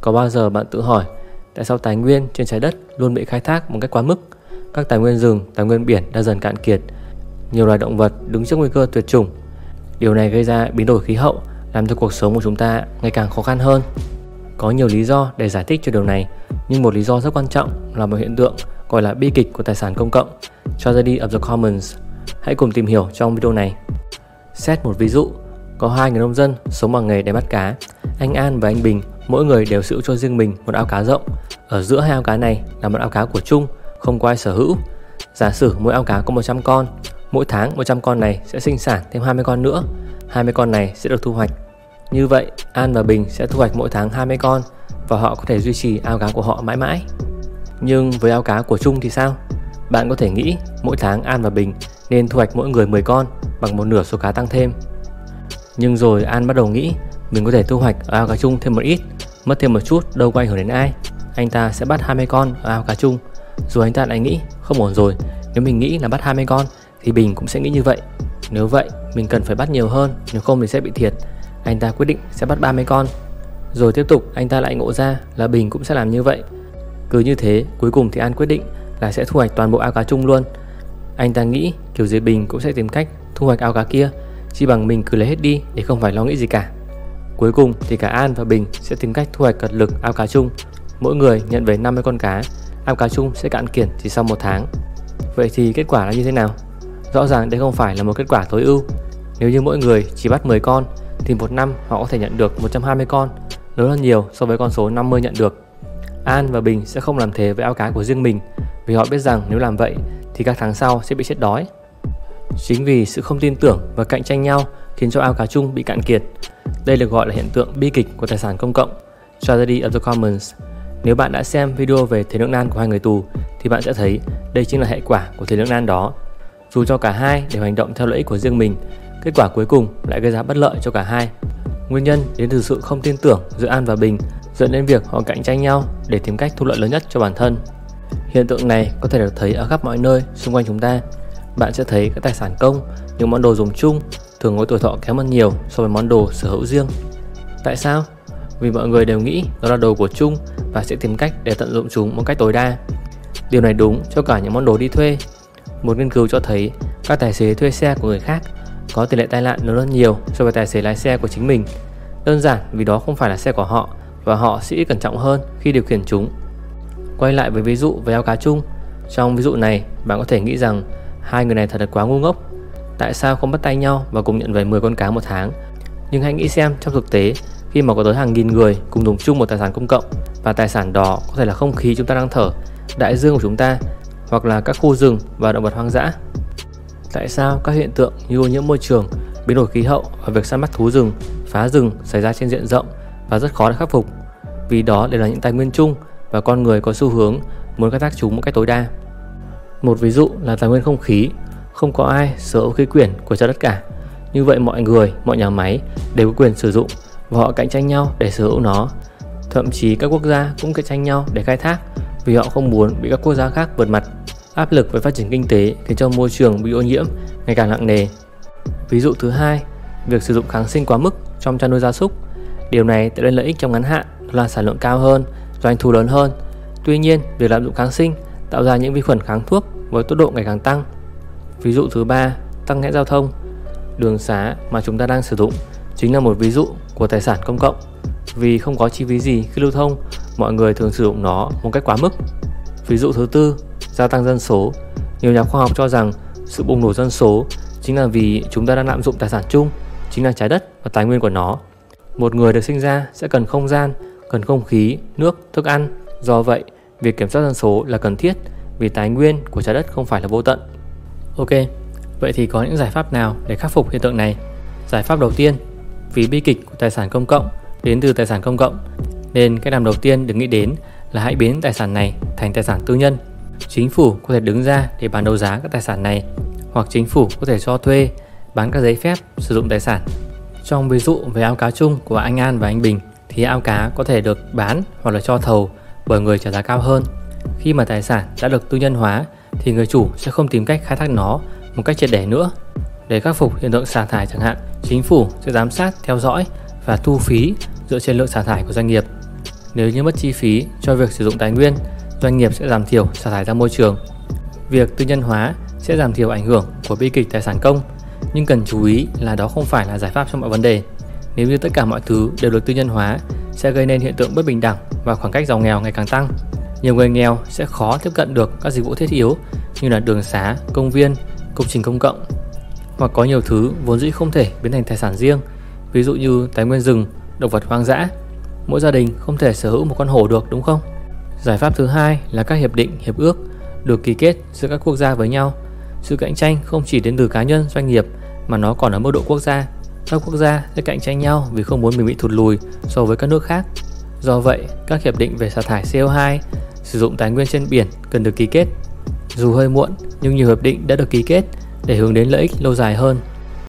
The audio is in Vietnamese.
Có bao giờ bạn tự hỏi tại sao tài nguyên trên trái đất luôn bị khai thác một cách quá mức? Các tài nguyên rừng, tài nguyên biển đã dần cạn kiệt. Nhiều loài động vật đứng trước nguy cơ tuyệt chủng. Điều này gây ra biến đổi khí hậu, làm cho cuộc sống của chúng ta ngày càng khó khăn hơn. Có nhiều lý do để giải thích cho điều này, nhưng một lý do rất quan trọng là một hiện tượng gọi là bi kịch của tài sản công cộng, Tragedy of the Commons. Hãy cùng tìm hiểu trong video này. Xét một ví dụ, có hai người nông dân sống bằng nghề đánh bắt cá. Anh An và anh Bình, mỗi người đều giữ cho riêng mình một ao cá rộng. Ở giữa hai ao cá này là một ao cá của chung, không có ai sở hữu. Giả sử mỗi ao cá có 100 con, mỗi tháng 100 con này sẽ sinh sản thêm 20 con nữa. 20 con này sẽ được thu hoạch. Như vậy, An và Bình sẽ thu hoạch mỗi tháng 20 con và họ có thể duy trì ao cá của họ mãi mãi. Nhưng với ao cá của chung thì sao? Bạn có thể nghĩ mỗi tháng An và Bình nên thu hoạch mỗi người 10 con bằng một nửa số cá tăng thêm. Nhưng rồi An bắt đầu nghĩ mình có thể thu hoạch ở ao cá chung thêm một ít, mất thêm một chút đâu có ảnh hưởng đến ai. Anh ta sẽ bắt 20 con ở ao cá chung. Rồi anh ta lại nghĩ không ổn rồi, nếu mình nghĩ là bắt 20 con thì Bình cũng sẽ nghĩ như vậy. Nếu vậy, mình cần phải bắt nhiều hơn, nếu không thì sẽ bị thiệt. Anh ta quyết định sẽ bắt 30 con. Rồi tiếp tục anh ta lại ngộ ra là Bình cũng sẽ làm như vậy. Cứ như thế, cuối cùng thì An quyết định là sẽ thu hoạch toàn bộ ao cá chung luôn. Anh ta nghĩ kiểu gì Bình cũng sẽ tìm cách thu hoạch ao cá kia, chỉ bằng mình cứ lấy hết đi để không phải lo nghĩ gì cả. Cuối cùng thì cả An và Bình sẽ tìm cách thu hoạch cật lực ao cá chung. Mỗi người nhận về 50 con cá, ao cá chung sẽ cạn kiệt chỉ sau một tháng. Vậy thì kết quả là như thế nào? Rõ ràng đây không phải là một kết quả tối ưu. Nếu như mỗi người chỉ bắt 10 con thì một năm họ có thể nhận được 120 con, lớn hơn nhiều so với con số 50 nhận được. An và Bình sẽ không làm thế với ao cá của riêng mình vì họ biết rằng nếu làm vậy thì các tháng sau sẽ bị chết đói. Chính vì sự không tin tưởng và cạnh tranh nhau khiến cho ao cá chung bị cạn kiệt. Đây được gọi là hiện tượng bi kịch của tài sản công cộng, Tragedy of the Commons. Nếu bạn đã xem video về thế lưỡng nan của hai người tù thì bạn sẽ thấy đây chính là hệ quả của thế lưỡng nan đó. Dù cho cả hai đều hành động theo lợi ích của riêng mình, kết quả cuối cùng lại gây ra bất lợi cho cả hai. Nguyên nhân đến từ sự không tin tưởng giữa An và Bình dẫn đến việc họ cạnh tranh nhau để tìm cách thu lợi lớn nhất cho bản thân. Hiện tượng này có thể được thấy ở khắp mọi nơi xung quanh chúng ta. Bạn sẽ thấy các tài sản công, những món đồ dùng chung thường có tuổi thọ kém hơn nhiều so với món đồ sở hữu riêng. Tại sao? Vì mọi người đều nghĩ đó là đồ của chung và sẽ tìm cách để tận dụng chúng một cách tối đa. Điều này đúng cho cả những món đồ đi thuê. Một nghiên cứu cho thấy các tài xế thuê xe của người khác có tỷ lệ tai nạn lớn hơn nhiều so với tài xế lái xe của chính mình. Đơn giản vì đó không phải là xe của họ và họ sẽ cẩn trọng hơn khi điều khiển chúng. Quay lại với ví dụ về ao cá chung. Trong ví dụ này, bạn có thể nghĩ rằng hai người này thật là quá ngu ngốc. Tại sao không bắt tay nhau và cùng nhận về 10 con cá một tháng? Nhưng hãy nghĩ xem trong thực tế, khi mà có tới hàng nghìn người cùng dùng chung một tài sản công cộng và tài sản đó có thể là không khí chúng ta đang thở, đại dương của chúng ta hoặc là các khu rừng và động vật hoang dã. Tại sao các hiện tượng như ô nhiễm môi trường, biến đổi khí hậu và việc săn bắt thú rừng, phá rừng xảy ra trên diện rộng và rất khó để khắc phục? Vì đó đều là những tài nguyên chung và con người có xu hướng muốn khai thác chúng một cách tối đa. Một ví dụ là tài nguyên không khí, không có ai sở hữu khí quyển của trái đất cả. Như vậy mọi người, mọi nhà máy đều có quyền sử dụng và họ cạnh tranh nhau để sở hữu nó. Thậm chí các quốc gia cũng cạnh tranh nhau để khai thác vì họ không muốn bị các quốc gia khác vượt mặt. Áp lực về phát triển kinh tế khiến cho môi trường bị ô nhiễm ngày càng nặng nề. Ví dụ thứ hai, việc sử dụng kháng sinh quá mức trong chăn nuôi gia súc. Điều này tạo nên lợi ích trong ngắn hạn là sản lượng cao hơn doanh thu lớn hơn. Tuy nhiên, việc lạm dụng kháng sinh tạo ra những vi khuẩn kháng thuốc với tốc độ ngày càng tăng. Ví dụ thứ ba, tăng nghẽn giao thông. Đường xá mà chúng ta đang sử dụng chính là một ví dụ của tài sản công cộng. Vì không có chi phí gì khi lưu thông, mọi người thường sử dụng nó một cách quá mức. Ví dụ thứ tư, gia tăng dân số. Nhiều nhà khoa học cho rằng sự bùng nổ dân số chính là vì chúng ta đang lạm dụng tài sản chung, chính là trái đất và tài nguyên của nó. Một người được sinh ra sẽ cần không gian cần không khí, nước, thức ăn. Do vậy, việc kiểm soát dân số là cần thiết vì tài nguyên của trái đất không phải là vô tận. Ok, vậy thì có những giải pháp nào để khắc phục hiện tượng này? Giải pháp đầu tiên, vì bi kịch của tài sản công cộng đến từ tài sản công cộng, nên cái làm đầu tiên được nghĩ đến là hãy biến tài sản này thành tài sản tư nhân. Chính phủ có thể đứng ra để bán đấu giá các tài sản này, hoặc chính phủ có thể cho thuê, bán các giấy phép sử dụng tài sản. Trong ví dụ về ao cá chung của anh An và anh Bình, thì ao cá có thể được bán hoặc là cho thầu bởi người trả giá cao hơn. Khi mà tài sản đã được tư nhân hóa thì người chủ sẽ không tìm cách khai thác nó một cách triệt để nữa. Để khắc phục hiện tượng xả thải chẳng hạn, chính phủ sẽ giám sát, theo dõi và thu phí dựa trên lượng xả thải của doanh nghiệp. Nếu như mất chi phí cho việc sử dụng tài nguyên, doanh nghiệp sẽ giảm thiểu xả thải ra môi trường. Việc tư nhân hóa sẽ giảm thiểu ảnh hưởng của bi kịch tài sản công, nhưng cần chú ý là đó không phải là giải pháp cho mọi vấn đề. Nếu như tất cả mọi thứ đều được tư nhân hóa sẽ gây nên hiện tượng bất bình đẳng và khoảng cách giàu nghèo ngày càng tăng. Nhiều người nghèo sẽ khó tiếp cận được các dịch vụ thiết yếu như là đường xá, công viên, công trình công cộng hoặc có nhiều thứ vốn dĩ không thể biến thành tài sản riêng, ví dụ như tài nguyên rừng, động vật hoang dã. Mỗi gia đình không thể sở hữu một con hổ được đúng không? Giải pháp thứ hai là các hiệp định, hiệp ước được ký kết giữa các quốc gia với nhau. Sự cạnh tranh không chỉ đến từ cá nhân, doanh nghiệp mà nó còn ở mức độ quốc gia. Các quốc gia sẽ cạnh tranh nhau vì không muốn mình bị thụt lùi so với các nước khác. Do vậy, các hiệp định về xả thải CO2, sử dụng tài nguyên trên biển cần được ký kết. Dù hơi muộn, nhưng nhiều hiệp định đã được ký kết để hướng đến lợi ích lâu dài hơn